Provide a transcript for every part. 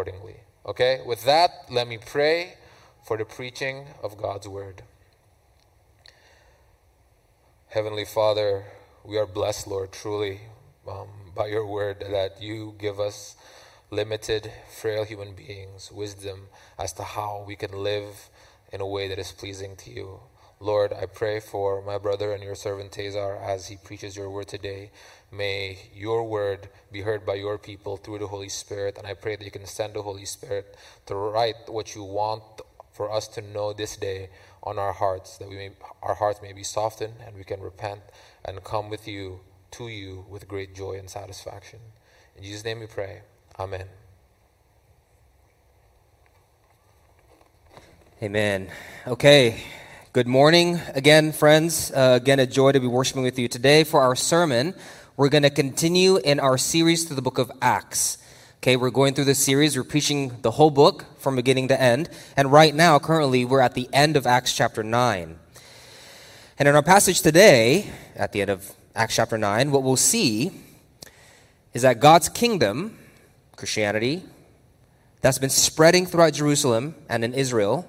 accordingly. Okay? With that, let me pray for the preaching of God's word. Heavenly Father, we are blessed, Lord, truly, um, by your word that you give us limited, frail human beings wisdom as to how we can live in a way that is pleasing to you. Lord, I pray for my brother and your servant Tazar as he preaches your word today. May your word be heard by your people through the Holy Spirit. And I pray that you can send the Holy Spirit to write what you want for us to know this day on our hearts, that we may, our hearts may be softened and we can repent and come with you, to you, with great joy and satisfaction. In Jesus' name we pray. Amen. Amen. Okay. Good morning again, friends. Uh, again, a joy to be worshiping with you today. For our sermon, we're going to continue in our series through the book of Acts. Okay, we're going through this series. We're preaching the whole book from beginning to end. And right now, currently, we're at the end of Acts chapter 9. And in our passage today, at the end of Acts chapter 9, what we'll see is that God's kingdom, Christianity, that's been spreading throughout Jerusalem and in Israel,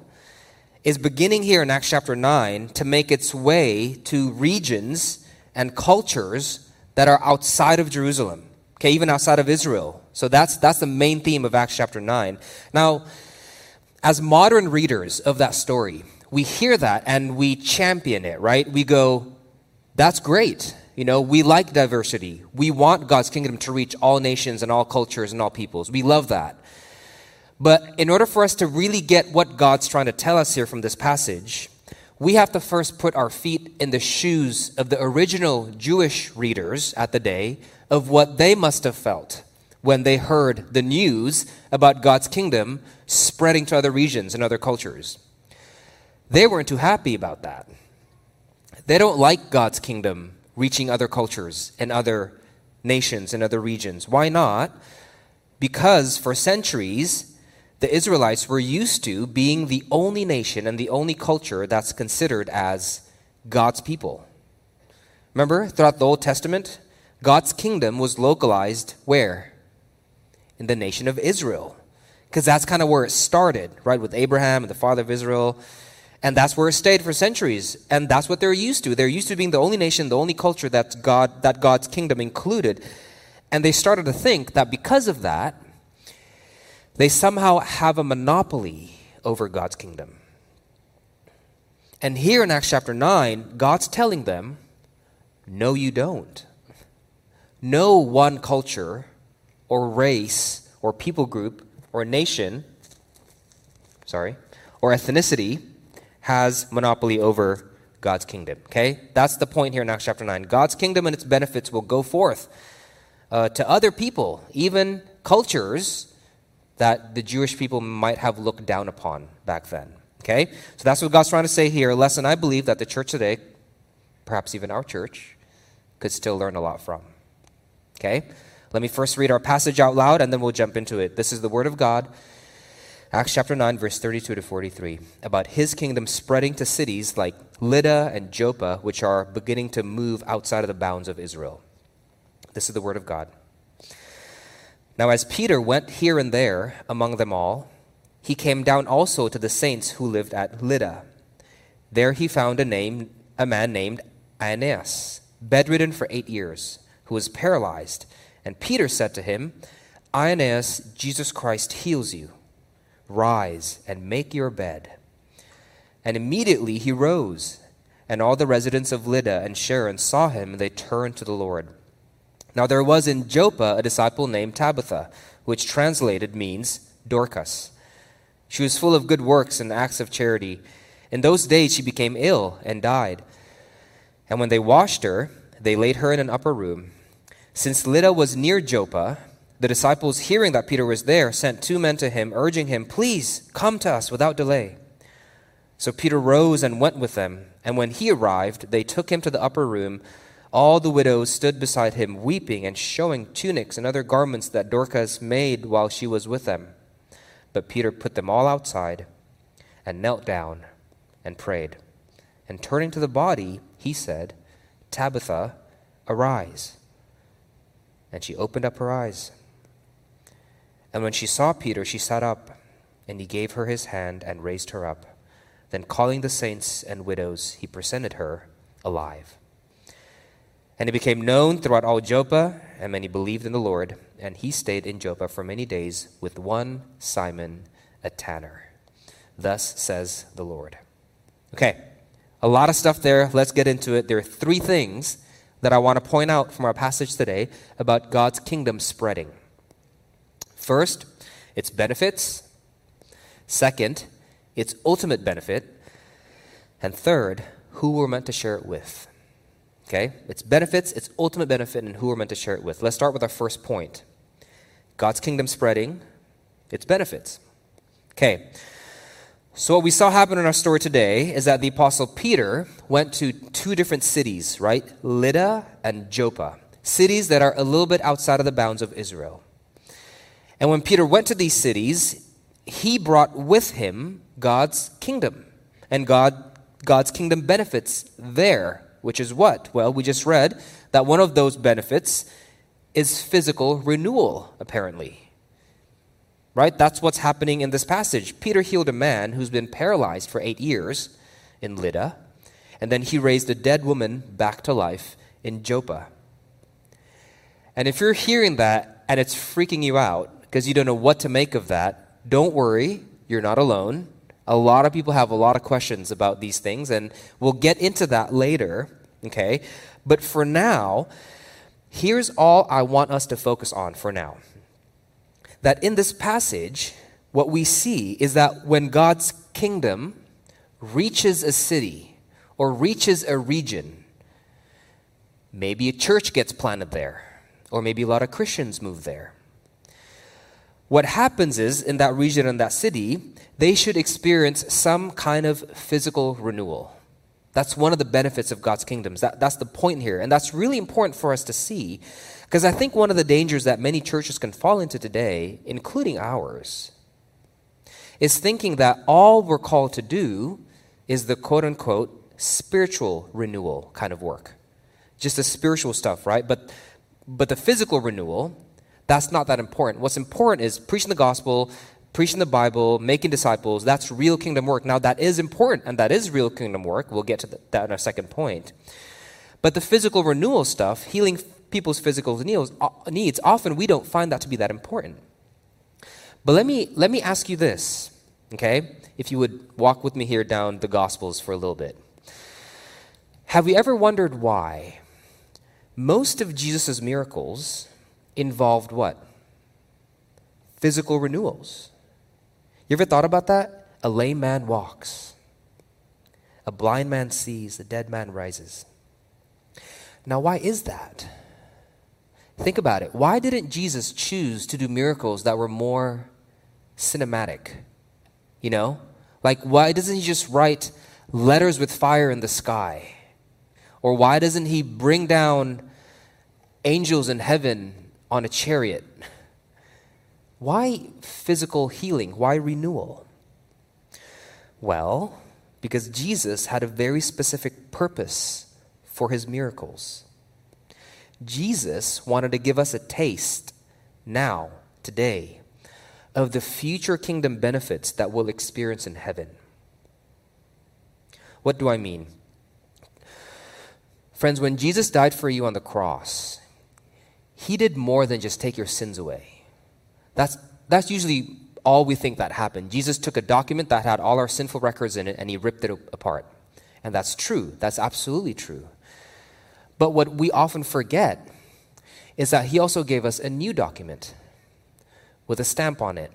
is beginning here in Acts chapter 9 to make its way to regions and cultures that are outside of Jerusalem, okay, even outside of Israel. So that's, that's the main theme of Acts chapter 9. Now, as modern readers of that story, we hear that and we champion it, right? We go, that's great. You know, we like diversity. We want God's kingdom to reach all nations and all cultures and all peoples. We love that. But in order for us to really get what God's trying to tell us here from this passage, we have to first put our feet in the shoes of the original Jewish readers at the day of what they must have felt when they heard the news about God's kingdom spreading to other regions and other cultures. They weren't too happy about that. They don't like God's kingdom reaching other cultures and other nations and other regions. Why not? Because for centuries, the Israelites were used to being the only nation and the only culture that's considered as God's people. Remember, throughout the Old Testament, God's kingdom was localized where? in the nation of Israel. Because that's kind of where it started, right, with Abraham and the father of Israel. And that's where it stayed for centuries. And that's what they're used to. They're used to being the only nation, the only culture that, God, that God's kingdom included. And they started to think that because of that, they somehow have a monopoly over God's kingdom. And here in Acts chapter 9, God's telling them, no, you don't. No one culture or race or people group or nation, sorry, or ethnicity has monopoly over God's kingdom. Okay? That's the point here in Acts chapter 9. God's kingdom and its benefits will go forth uh, to other people, even cultures that the Jewish people might have looked down upon back then. Okay? So that's what God's trying to say here. A lesson I believe that the church today, perhaps even our church, could still learn a lot from. Okay? Let me first read our passage out loud and then we'll jump into it. This is the Word of God, Acts chapter 9, verse 32 to 43, about his kingdom spreading to cities like Lydda and Joppa, which are beginning to move outside of the bounds of Israel. This is the Word of God. Now, as Peter went here and there among them all, he came down also to the saints who lived at Lydda. There he found a name, a man named Aeneas, bedridden for eight years, who was paralyzed and Peter said to him, Aeneas, Jesus Christ heals you. Rise and make your bed. And immediately he rose, and all the residents of Lydda and Sharon saw him, and they turned to the Lord. Now there was in Joppa a disciple named Tabitha, which translated means Dorcas. She was full of good works and acts of charity. In those days she became ill and died. And when they washed her, they laid her in an upper room. Since Lydda was near Joppa, the disciples, hearing that Peter was there, sent two men to him, urging him, Please come to us without delay. So Peter rose and went with them. And when he arrived, they took him to the upper room. All the widows stood beside him, weeping and showing tunics and other garments that Dorcas made while she was with them. But Peter put them all outside and knelt down and prayed. And turning to the body, he said, Tabitha, arise. And she opened up her eyes. And when she saw Peter, she sat up, and he gave her his hand and raised her up. Then, calling the saints and widows, he presented her alive. And it became known throughout all Joppa, and many believed in the Lord. And he stayed in Joppa for many days with one Simon, a tanner. Thus says the Lord. Okay, a lot of stuff there. Let's get into it. There are three things that I want to point out from our passage today about God's kingdom spreading. First, its benefits. Second, its ultimate benefit. And third, who we're meant to share it with. Okay? Its benefits, its ultimate benefit, and who we're meant to share it with. Let's start with our first point God's kingdom spreading, its benefits. Okay. So, what we saw happen in our story today is that the Apostle Peter went to two different cities, right? Lydda and Joppa, cities that are a little bit outside of the bounds of Israel. And when Peter went to these cities, he brought with him God's kingdom and God, God's kingdom benefits there which is what? Well, we just read that one of those benefits is physical renewal, apparently. Right? That's what's happening in this passage. Peter healed a man who's been paralyzed for eight years in Lydda, and then he raised a dead woman back to life in Joppa. And if you're hearing that and it's freaking you out because you don't know what to make of that, don't worry, you're not alone. A lot of people have a lot of questions about these things, and we'll get into that later, okay? But for now, here's all I want us to focus on for now. That in this passage, what we see is that when God's kingdom reaches a city or reaches a region, maybe a church gets planted there, or maybe a lot of Christians move there. What happens is, in that region and that city, they should experience some kind of physical renewal. That's one of the benefits of God's kingdoms. That, that's the point here. And that's really important for us to see because I think one of the dangers that many churches can fall into today, including ours, is thinking that all we're called to do is the quote unquote spiritual renewal kind of work. Just the spiritual stuff, right? But, but the physical renewal, that's not that important. What's important is preaching the gospel, preaching the Bible, making disciples. That's real kingdom work. Now, that is important, and that is real kingdom work. We'll get to that in our second point. But the physical renewal stuff, healing people's physical uh, needs, often we don't find that to be that important. But let me, let me ask you this, okay? If you would walk with me here down the Gospels for a little bit. Have you ever wondered why most of Jesus' miracles involved what? Physical renewals. You ever thought about that? A lame man walks, a blind man sees, a dead man rises. Now, why is that? Think about it. Why didn't Jesus choose to do miracles that were more cinematic? You know? Like, why doesn't he just write letters with fire in the sky? Or why doesn't he bring down angels in heaven on a chariot. Why physical healing? Why renewal? Well, because Jesus had a very specific purpose for his miracles. Jesus wanted to give us a taste now, today, of the future kingdom benefits that we'll experience in heaven. What do I mean? Friends, when Jesus died for you on the cross, he did more than just take your sins away. That's, that's usually all we think that happened. Jesus took a document that had all our sinful records in it and he ripped it apart. And that's true. That's absolutely true. But what we often forget is that he also gave us a new document with a stamp on it.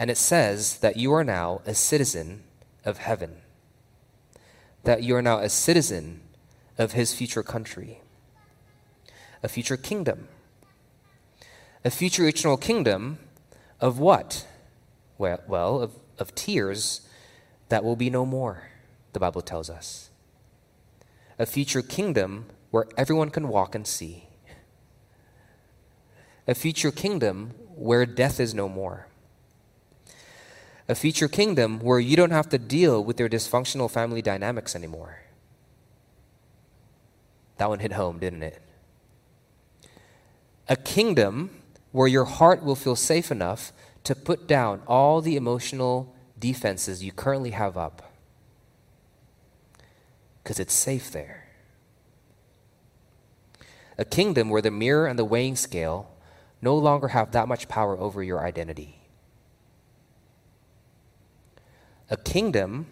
And it says that you are now a citizen of heaven, that you are now a citizen of his future country a future kingdom. A future eternal kingdom of what? Well, of, of tears that will be no more, the Bible tells us. A future kingdom where everyone can walk and see. A future kingdom where death is no more. A future kingdom where you don't have to deal with your dysfunctional family dynamics anymore. That one hit home, didn't it? A kingdom where your heart will feel safe enough to put down all the emotional defenses you currently have up. Because it's safe there. A kingdom where the mirror and the weighing scale no longer have that much power over your identity. A kingdom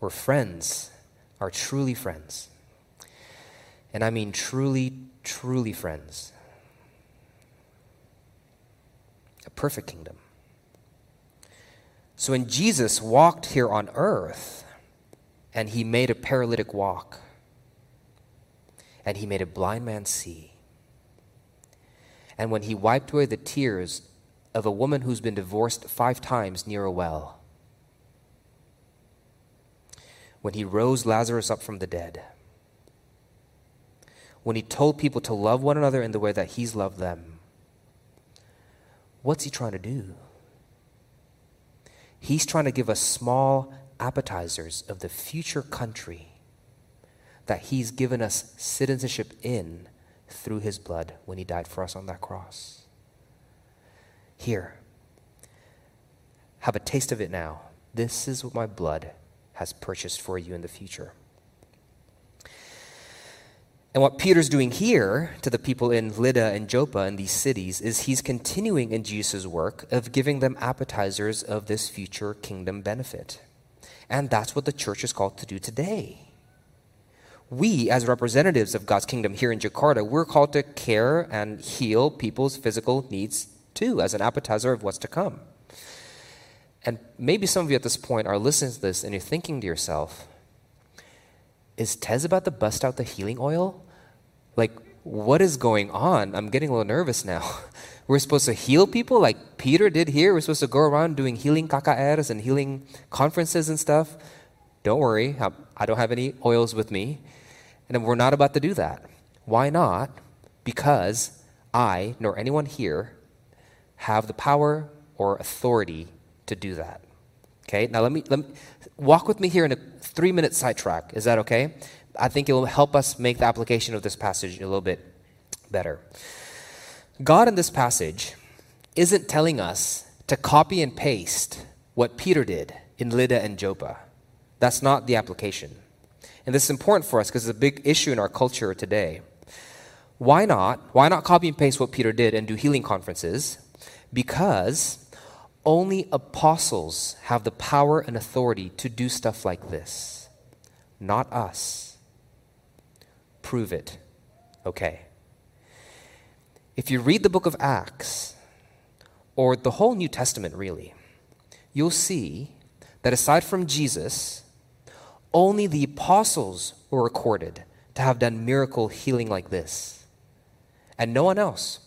where friends are truly friends. And I mean truly, truly friends. A perfect kingdom. So when Jesus walked here on earth and he made a paralytic walk, and he made a blind man see, and when he wiped away the tears of a woman who's been divorced five times near a well, when he rose Lazarus up from the dead, when he told people to love one another in the way that he's loved them, what's he trying to do? He's trying to give us small appetizers of the future country that he's given us citizenship in through his blood when he died for us on that cross. Here, have a taste of it now. This is what my blood has purchased for you in the future. And what Peter's doing here to the people in Lydda and Joppa and these cities is he's continuing in Jesus' work of giving them appetizers of this future kingdom benefit. And that's what the church is called to do today we, as representatives of God's kingdom here in Jakarta, we're called to care and heal people's physical needs too, as an appetizer of what's to come. And maybe some of you at this point are listening to this and you're thinking to yourself, is Tez about to bust out the healing oil? Like, what is going on? I'm getting a little nervous now. We're supposed to heal people like Peter did here. We're supposed to go around doing healing KKRs and healing conferences and stuff. Don't worry, I don't have any oils with me. And we're not about to do that. Why not? Because I, nor anyone here, have the power or authority to do that. Okay, now let me, let me walk with me here in a three minute sidetrack. Is that okay? I think it will help us make the application of this passage a little bit better. God in this passage isn't telling us to copy and paste what Peter did in Lydda and Joppa. That's not the application. And this is important for us because it's a big issue in our culture today. Why not? Why not copy and paste what Peter did and do healing conferences? Because only apostles have the power and authority to do stuff like this, not us. Prove it. Okay. If you read the book of Acts, or the whole New Testament really, you'll see that aside from Jesus, only the apostles were recorded to have done miracle healing like this, and no one else.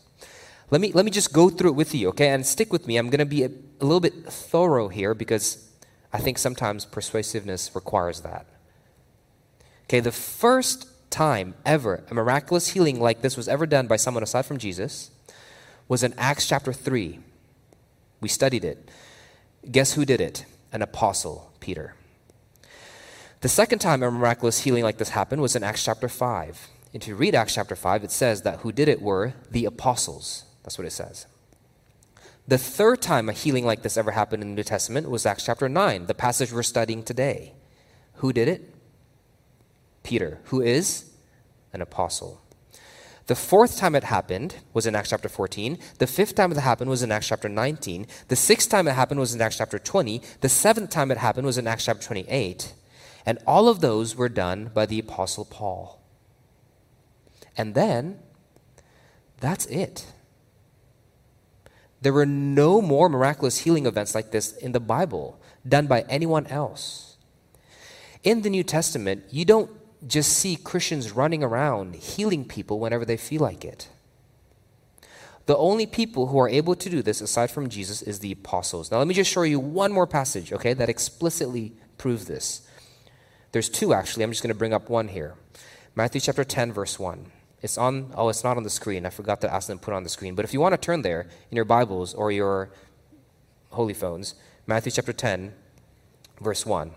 Let me, let me just go through it with you, okay? And stick with me. I'm going to be a, a little bit thorough here because I think sometimes persuasiveness requires that. Okay, the first time ever a miraculous healing like this was ever done by someone aside from Jesus was in Acts chapter 3. We studied it. Guess who did it? An apostle, Peter. The second time a miraculous healing like this happened was in Acts chapter 5. If you read Acts chapter 5, it says that who did it were the apostles. That's what it says. The third time a healing like this ever happened in the New Testament was Acts chapter 9, the passage we're studying today. Who did it? Peter, who is an apostle. The fourth time it happened was in Acts chapter 14. The fifth time it happened was in Acts chapter 19. The sixth time it happened was in Acts chapter 20. The seventh time it happened was in Acts chapter 28. And all of those were done by the Apostle Paul. And then, that's it. There were no more miraculous healing events like this in the Bible done by anyone else. In the New Testament, you don't just see Christians running around healing people whenever they feel like it. The only people who are able to do this, aside from Jesus, is the apostles. Now, let me just show you one more passage, okay, that explicitly proves this. There's two actually. I'm just going to bring up one here. Matthew chapter 10, verse 1. It's on, oh, it's not on the screen. I forgot to ask them to put on the screen. But if you want to turn there in your Bibles or your holy phones, Matthew chapter 10, verse 1.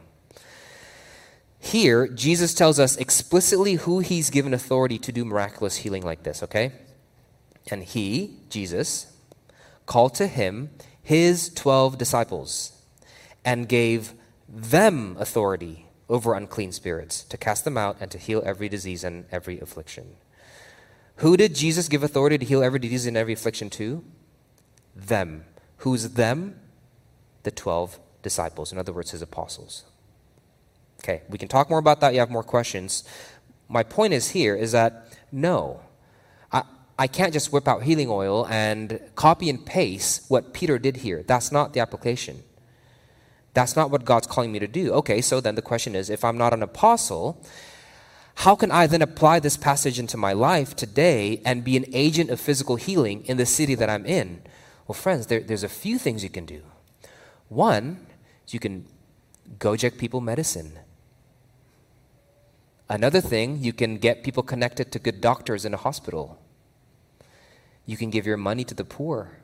Here, Jesus tells us explicitly who he's given authority to do miraculous healing like this, okay? And he, Jesus, called to him his 12 disciples and gave them authority over unclean spirits to cast them out and to heal every disease and every affliction. Who did Jesus give authority to heal every disease and every affliction to? Them. Who's them? The 12 disciples. In other words, his apostles. Okay, we can talk more about that. You have more questions. My point is here is that no, I, I can't just whip out healing oil and copy and paste what Peter did here. That's not the application. That's not what God's calling me to do. Okay, so then the question is if I'm not an apostle, how can I then apply this passage into my life today and be an agent of physical healing in the city that I'm in? Well, friends, there, there's a few things you can do. One is you can go check people medicine. Another thing, you can get people connected to good doctors in a hospital. You can give your money to the poor.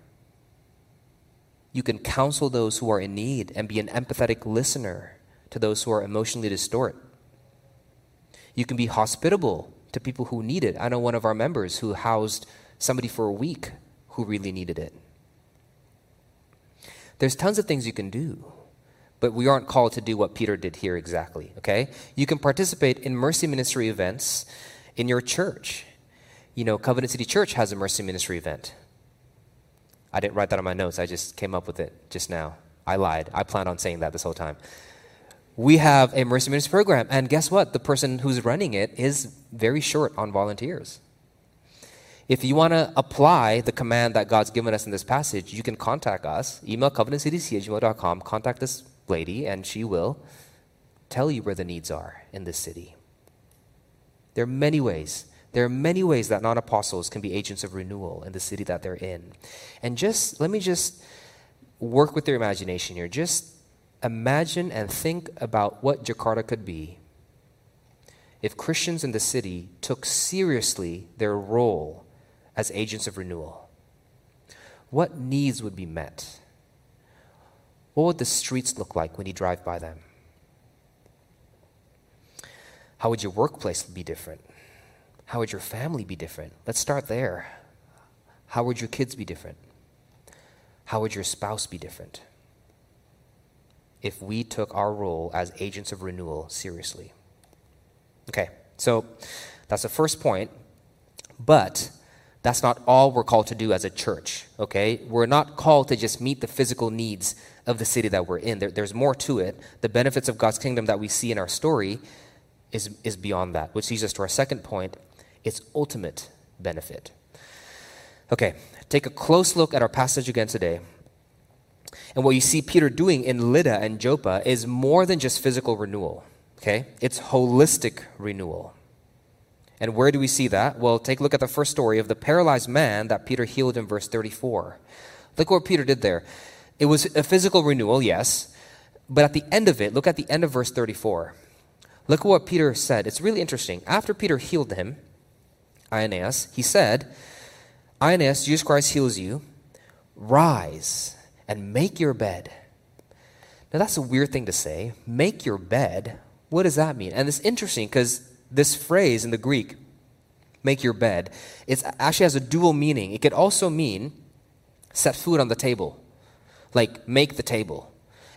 You can counsel those who are in need and be an empathetic listener to those who are emotionally distorted. You can be hospitable to people who need it. I know one of our members who housed somebody for a week who really needed it. There's tons of things you can do, but we aren't called to do what Peter did here exactly, okay? You can participate in mercy ministry events in your church. You know, Covenant City Church has a mercy ministry event. I didn't write that on my notes. I just came up with it just now. I lied. I planned on saying that this whole time. We have a Mercy Ministry program, and guess what? The person who's running it is very short on volunteers. If you want to apply the command that God's given us in this passage, you can contact us. Email covenantcdc Contact this lady, and she will tell you where the needs are in this city. There are many ways there are many ways that non apostles can be agents of renewal in the city that they're in. And just let me just work with your imagination here. Just imagine and think about what Jakarta could be if Christians in the city took seriously their role as agents of renewal. What needs would be met? What would the streets look like when you drive by them? How would your workplace be different? How would your family be different? Let's start there. How would your kids be different? How would your spouse be different? If we took our role as agents of renewal seriously. Okay, so that's the first point. But that's not all we're called to do as a church, okay? We're not called to just meet the physical needs of the city that we're in. There, there's more to it. The benefits of God's kingdom that we see in our story is, is beyond that, which leads us to our second point its ultimate benefit. Okay, take a close look at our passage again today. And what you see Peter doing in Lydda and Joppa is more than just physical renewal, okay? It's holistic renewal. And where do we see that? Well, take a look at the first story of the paralyzed man that Peter healed in verse 34. Look what Peter did there. It was a physical renewal, yes, but at the end of it, look at the end of verse 34. Look at what Peter said. It's really interesting. After Peter healed him, Aeneas, he said, Aeneas, Jesus Christ heals you. Rise and make your bed. Now, that's a weird thing to say. Make your bed. What does that mean? And it's interesting because this phrase in the Greek, make your bed, it actually has a dual meaning. It could also mean set food on the table, like make the table.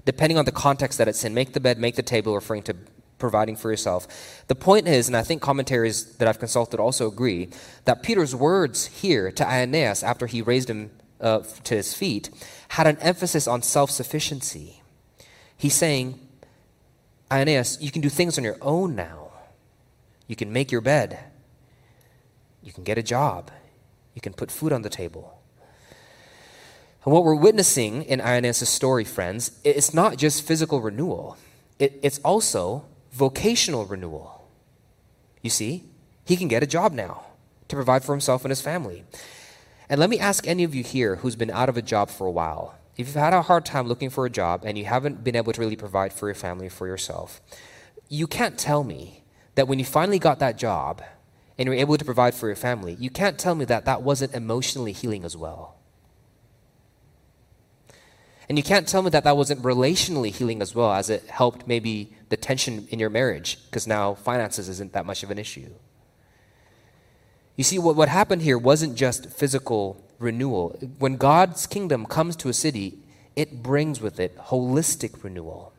Depending on the context that it's in, make the bed, make the table, referring to providing for yourself. The point is, and I think commentaries that I've consulted also agree, that Peter's words here to Aeneas after he raised him uh, to his feet had an emphasis on self sufficiency. He's saying, Aeneas, you can do things on your own now. You can make your bed. You can get a job. You can put food on the table. And what we're witnessing in Aeneas' story, friends, it's not just physical renewal. It, it's also vocational renewal. You see, he can get a job now to provide for himself and his family. And let me ask any of you here who's been out of a job for a while if you've had a hard time looking for a job and you haven't been able to really provide for your family for yourself, you can't tell me that when you finally got that job and you're able to provide for your family, you can't tell me that that wasn't emotionally healing as well. And you can't tell me that that wasn't relationally healing as well, as it helped maybe the tension in your marriage, because now finances isn't that much of an issue. You see, what, what happened here wasn't just physical renewal. When God's kingdom comes to a city, it brings with it holistic renewal.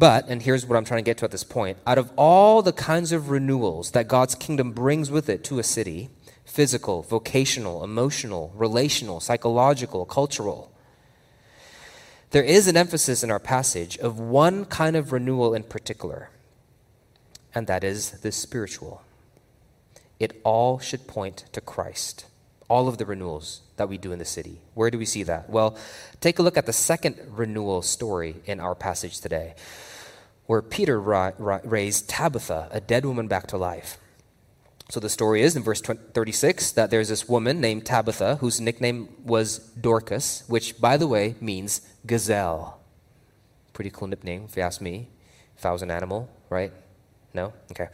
But, and here's what I'm trying to get to at this point out of all the kinds of renewals that God's kingdom brings with it to a city physical, vocational, emotional, relational, psychological, cultural there is an emphasis in our passage of one kind of renewal in particular, and that is the spiritual. It all should point to Christ. All of the renewals that we do in the city. Where do we see that? Well, take a look at the second renewal story in our passage today, where Peter ra- ra- raised Tabitha, a dead woman, back to life. So the story is in verse 36 that there's this woman named Tabitha whose nickname was Dorcas, which, by the way, means gazelle. Pretty cool nickname, if you ask me. If I was an animal, right? No? Okay.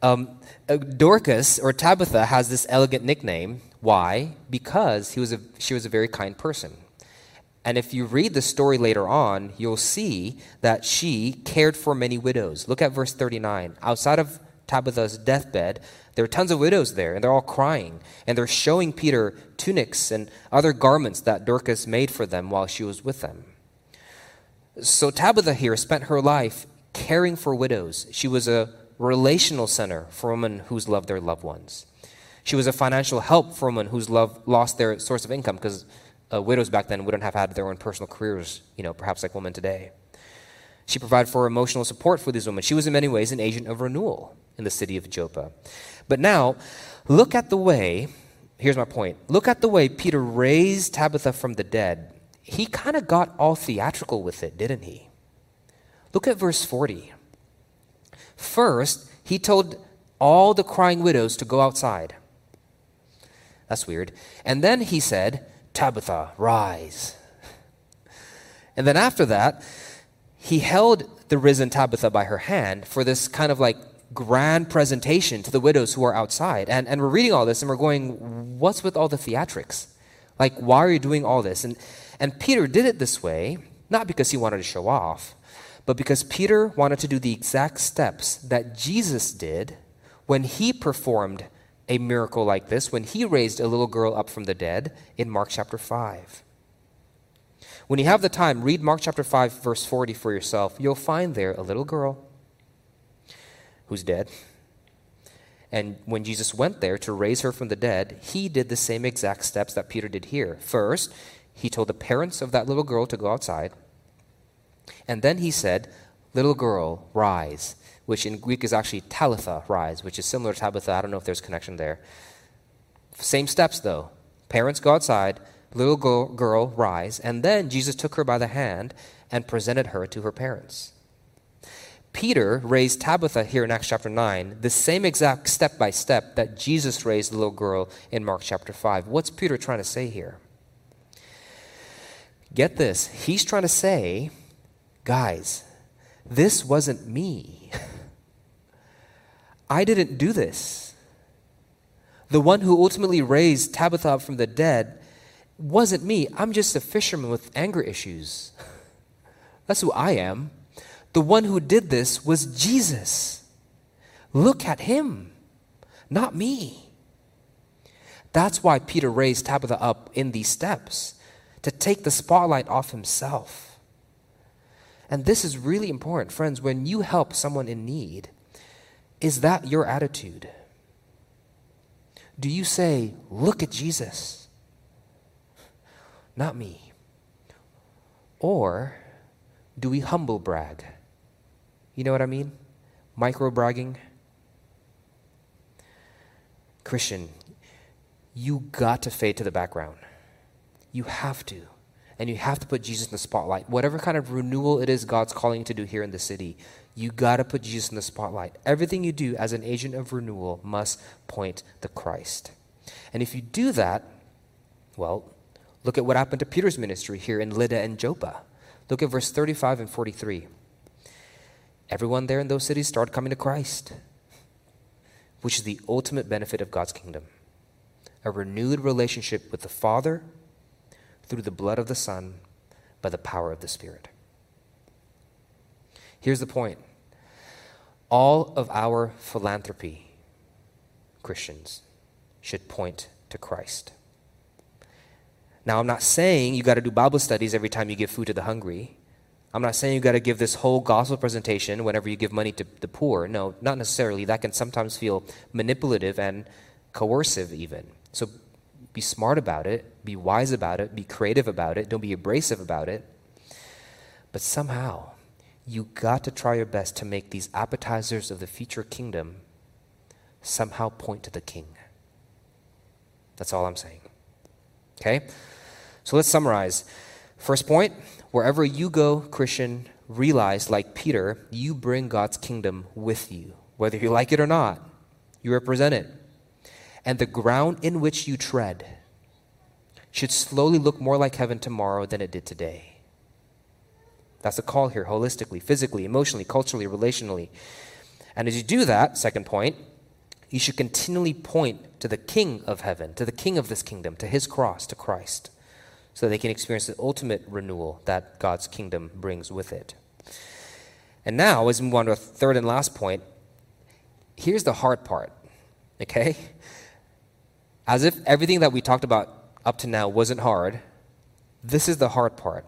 Um, uh, Dorcas, or Tabitha, has this elegant nickname. Why? Because he was a, she was a very kind person. And if you read the story later on, you'll see that she cared for many widows. Look at verse 39. Outside of Tabitha's deathbed, there are tons of widows there, and they're all crying. And they're showing Peter tunics and other garments that Dorcas made for them while she was with them. So Tabitha here spent her life caring for widows. She was a relational center for women who's loved their loved ones. She was a financial help for women who's lost their source of income because uh, widows back then wouldn't have had their own personal careers, you know, perhaps like women today. She provided for emotional support for these women. She was in many ways an agent of renewal in the city of Joppa. But now, look at the way, here's my point. Look at the way Peter raised Tabitha from the dead. He kind of got all theatrical with it, didn't he? Look at verse 40. First, he told all the crying widows to go outside. That's weird. And then he said, Tabitha, rise. And then after that, he held the risen Tabitha by her hand for this kind of like grand presentation to the widows who are outside. And, and we're reading all this and we're going, what's with all the theatrics? Like, why are you doing all this? And, and Peter did it this way, not because he wanted to show off, but because Peter wanted to do the exact steps that Jesus did when he performed a miracle like this, when he raised a little girl up from the dead in Mark chapter 5. When you have the time, read Mark chapter 5, verse 40 for yourself. You'll find there a little girl who's dead. And when Jesus went there to raise her from the dead, he did the same exact steps that Peter did here. First, he told the parents of that little girl to go outside. And then he said, Little girl, rise, which in Greek is actually Talitha, rise, which is similar to Tabitha. I don't know if there's connection there. Same steps, though. Parents go outside, little girl, girl rise, and then Jesus took her by the hand and presented her to her parents. Peter raised Tabitha here in Acts chapter 9, the same exact step by step that Jesus raised the little girl in Mark chapter 5. What's Peter trying to say here? Get this. He's trying to say, guys, this wasn't me. I didn't do this. The one who ultimately raised Tabitha up from the dead wasn't me. I'm just a fisherman with anger issues. That's who I am. The one who did this was Jesus. Look at him, not me. That's why Peter raised Tabitha up in these steps to take the spotlight off himself. And this is really important, friends. When you help someone in need, is that your attitude? Do you say, Look at Jesus? Not me. Or do we humble brag? You know what I mean? Micro bragging. Christian, you got to fade to the background. You have to. And you have to put Jesus in the spotlight. Whatever kind of renewal it is God's calling you to do here in the city, you got to put Jesus in the spotlight. Everything you do as an agent of renewal must point to Christ. And if you do that, well, look at what happened to Peter's ministry here in Lydda and Joppa. Look at verse 35 and 43 everyone there in those cities started coming to Christ, which is the ultimate benefit of God's kingdom a renewed relationship with the Father through the blood of the Son by the power of the Spirit. Here's the point all of our philanthropy Christians should point to Christ. Now, I'm not saying you got to do Bible studies every time you give food to the hungry. I'm not saying you got to give this whole gospel presentation whenever you give money to the poor. No, not necessarily. That can sometimes feel manipulative and coercive, even. So be smart about it, be wise about it, be creative about it, don't be abrasive about it. But somehow, you got to try your best to make these appetizers of the future kingdom somehow point to the king. That's all I'm saying. Okay? So let's summarize. First point wherever you go, Christian, realize, like Peter, you bring God's kingdom with you. Whether you like it or not, you represent it. And the ground in which you tread should slowly look more like heaven tomorrow than it did today. That's the call here, holistically, physically, emotionally, culturally, relationally. And as you do that, second point, you should continually point to the King of heaven, to the King of this kingdom, to his cross, to Christ so they can experience the ultimate renewal that God's kingdom brings with it. And now, as we move on to a third and last point, here's the hard part, okay? As if everything that we talked about up to now wasn't hard, this is the hard part.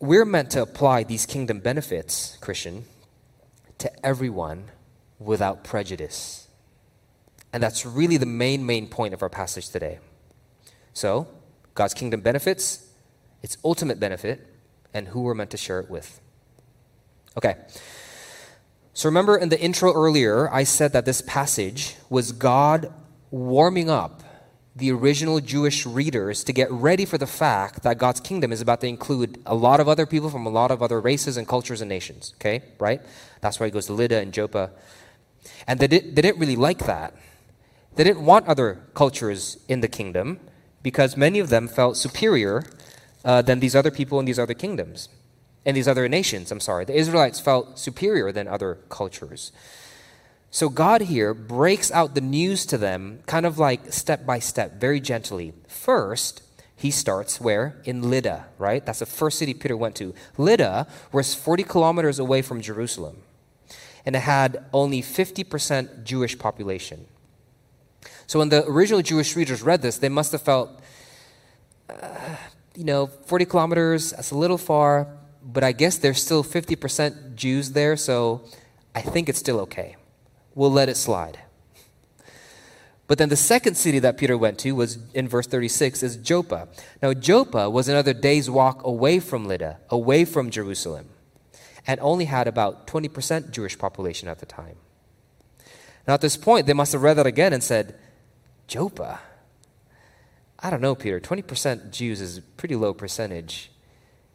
We're meant to apply these kingdom benefits, Christian, to everyone without prejudice. And that's really the main, main point of our passage today. So, God's kingdom benefits, its ultimate benefit, and who we're meant to share it with. Okay. So remember in the intro earlier, I said that this passage was God warming up the original Jewish readers to get ready for the fact that God's kingdom is about to include a lot of other people from a lot of other races and cultures and nations. Okay, right? That's why he goes to Lydda and Joppa. And they, did, they didn't really like that. They didn't want other cultures in the kingdom because many of them felt superior uh, than these other people in these other kingdoms and these other nations. I'm sorry. The Israelites felt superior than other cultures. So God here breaks out the news to them kind of like step by step, very gently. First, he starts where? In Lydda, right? That's the first city Peter went to. Lydda was 40 kilometers away from Jerusalem, and it had only 50% Jewish population. So when the original Jewish readers read this, they must have felt, uh, you know, 40 kilometers, that's a little far, but I guess there's still 50% Jews there, so I think it's still okay. We'll let it slide. But then the second city that Peter went to was in verse 36 is Joppa. Now, Joppa was another day's walk away from Lydda, away from Jerusalem, and only had about 20% Jewish population at the time. Now, at this point, they must have read that again and said, Joppa? I don't know, Peter. 20% Jews is a pretty low percentage.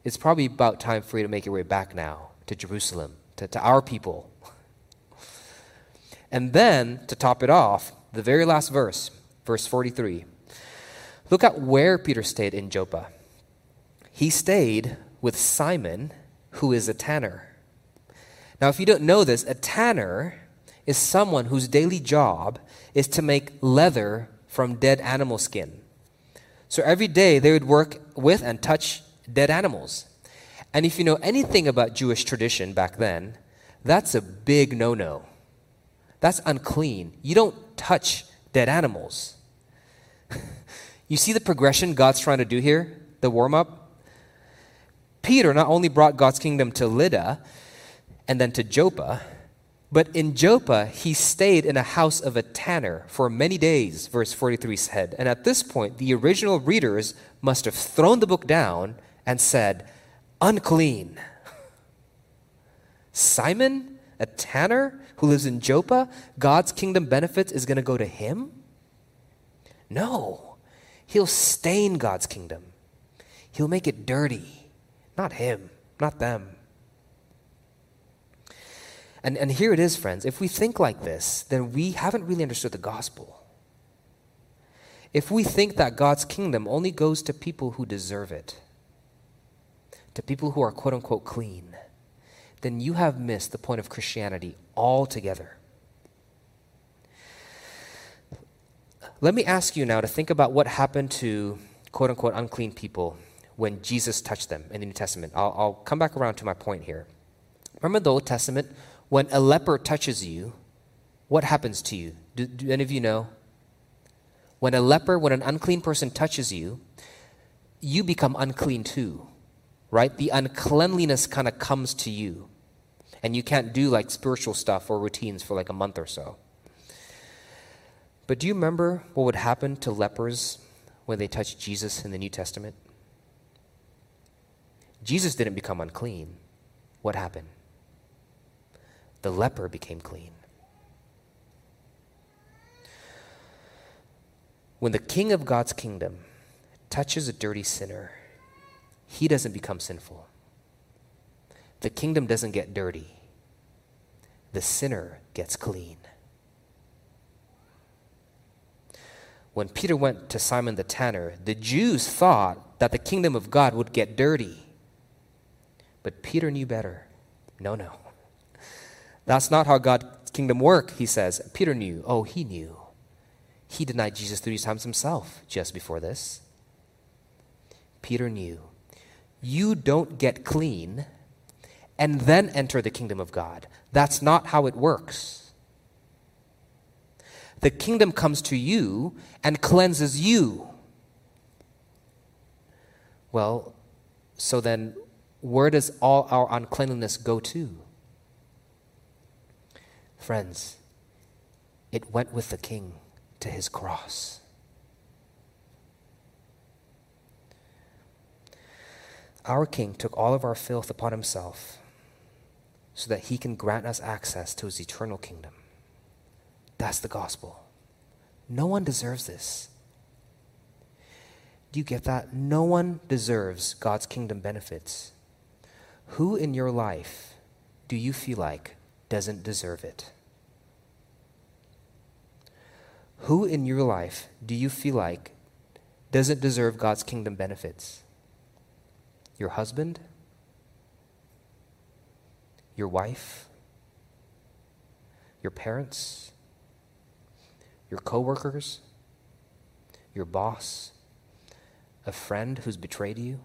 It's probably about time for you to make your way back now to Jerusalem, to, to our people. And then, to top it off, the very last verse, verse 43. Look at where Peter stayed in Joppa. He stayed with Simon, who is a tanner. Now, if you don't know this, a tanner is someone whose daily job is to make leather from dead animal skin. So every day they would work with and touch dead animals. And if you know anything about Jewish tradition back then, that's a big no no. That's unclean. You don't touch dead animals. you see the progression God's trying to do here, the warm up? Peter not only brought God's kingdom to Lydda and then to Joppa, but in Joppa, he stayed in a house of a tanner for many days, verse 43 said. And at this point, the original readers must have thrown the book down and said, unclean. Simon, a tanner who lives in Joppa, God's kingdom benefits is going to go to him? No. He'll stain God's kingdom. He'll make it dirty. Not him, not them. And, and here it is, friends. If we think like this, then we haven't really understood the gospel. If we think that God's kingdom only goes to people who deserve it, to people who are quote unquote clean, then you have missed the point of Christianity altogether. Let me ask you now to think about what happened to quote unquote unclean people when Jesus touched them in the New Testament. I'll, I'll come back around to my point here. Remember the Old Testament when a leper touches you, what happens to you? Do, do any of you know? When a leper, when an unclean person touches you, you become unclean too, right? The uncleanliness kind of comes to you. And you can't do like spiritual stuff or routines for like a month or so. But do you remember what would happen to lepers when they touched Jesus in the New Testament? Jesus didn't become unclean. What happened? The leper became clean. When the king of God's kingdom touches a dirty sinner, he doesn't become sinful. The kingdom doesn't get dirty, the sinner gets clean. When Peter went to Simon the tanner, the Jews thought that the kingdom of God would get dirty. But Peter knew better. No, no. That's not how God's kingdom work, he says. Peter knew. Oh, he knew. He denied Jesus three times himself just before this. Peter knew. You don't get clean and then enter the kingdom of God. That's not how it works. The kingdom comes to you and cleanses you. Well, so then where does all our uncleanliness go to? Friends, it went with the king to his cross. Our king took all of our filth upon himself so that he can grant us access to his eternal kingdom. That's the gospel. No one deserves this. Do you get that? No one deserves God's kingdom benefits. Who in your life do you feel like doesn't deserve it? Who in your life do you feel like doesn't deserve God's kingdom benefits? Your husband? Your wife? Your parents? Your coworkers? Your boss? A friend who's betrayed you?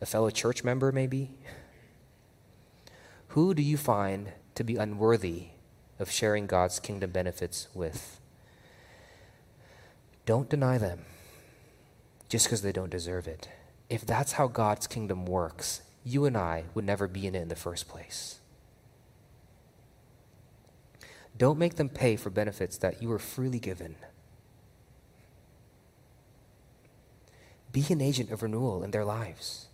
A fellow church member, maybe? Who do you find to be unworthy of sharing God's kingdom benefits with. Don't deny them just because they don't deserve it. If that's how God's kingdom works, you and I would never be in it in the first place. Don't make them pay for benefits that you were freely given. Be an agent of renewal in their lives,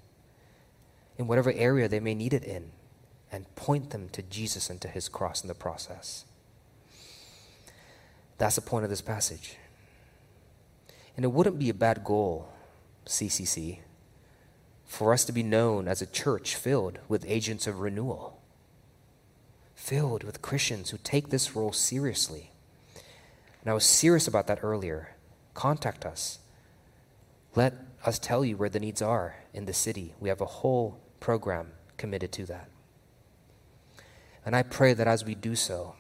in whatever area they may need it in and point them to Jesus and to his cross in the process. That's the point of this passage. And it wouldn't be a bad goal, CCC, for us to be known as a church filled with agents of renewal, filled with Christians who take this role seriously. And I was serious about that earlier. Contact us. Let us tell you where the needs are in the city. We have a whole program committed to that. And I pray that as we do so,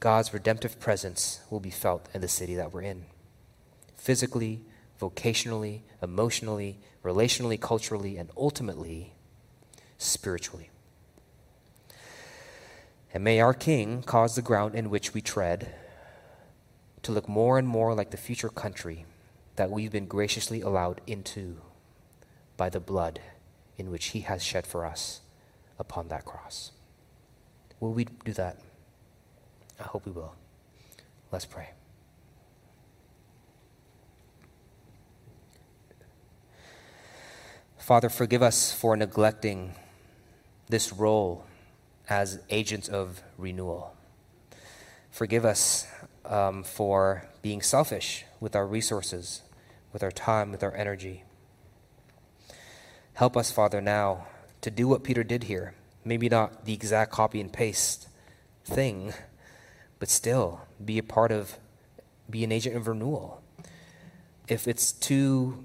God's redemptive presence will be felt in the city that we're in. Physically, vocationally, emotionally, relationally, culturally, and ultimately, spiritually. And may our King cause the ground in which we tread to look more and more like the future country that we've been graciously allowed into by the blood in which He has shed for us upon that cross. Will we do that? I hope we will. Let's pray. Father, forgive us for neglecting this role as agents of renewal. Forgive us um, for being selfish with our resources, with our time, with our energy. Help us, Father, now to do what Peter did here. Maybe not the exact copy and paste thing, but still be a part of, be an agent of renewal. If it's too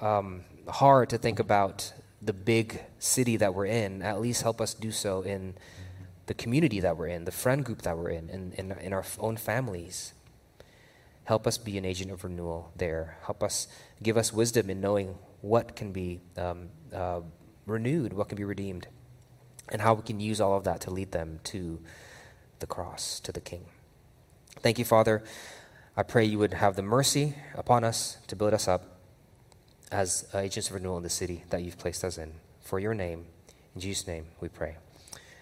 um, hard to think about the big city that we're in, at least help us do so in the community that we're in, the friend group that we're in, in, in, in our own families. Help us be an agent of renewal there. Help us give us wisdom in knowing what can be um, uh, renewed, what can be redeemed, and how we can use all of that to lead them to the the cross to the King. Thank you, Father. I pray you would have the mercy upon us to build us up as agents of renewal in the city that you've placed us in. For your name, in Jesus' name, we pray.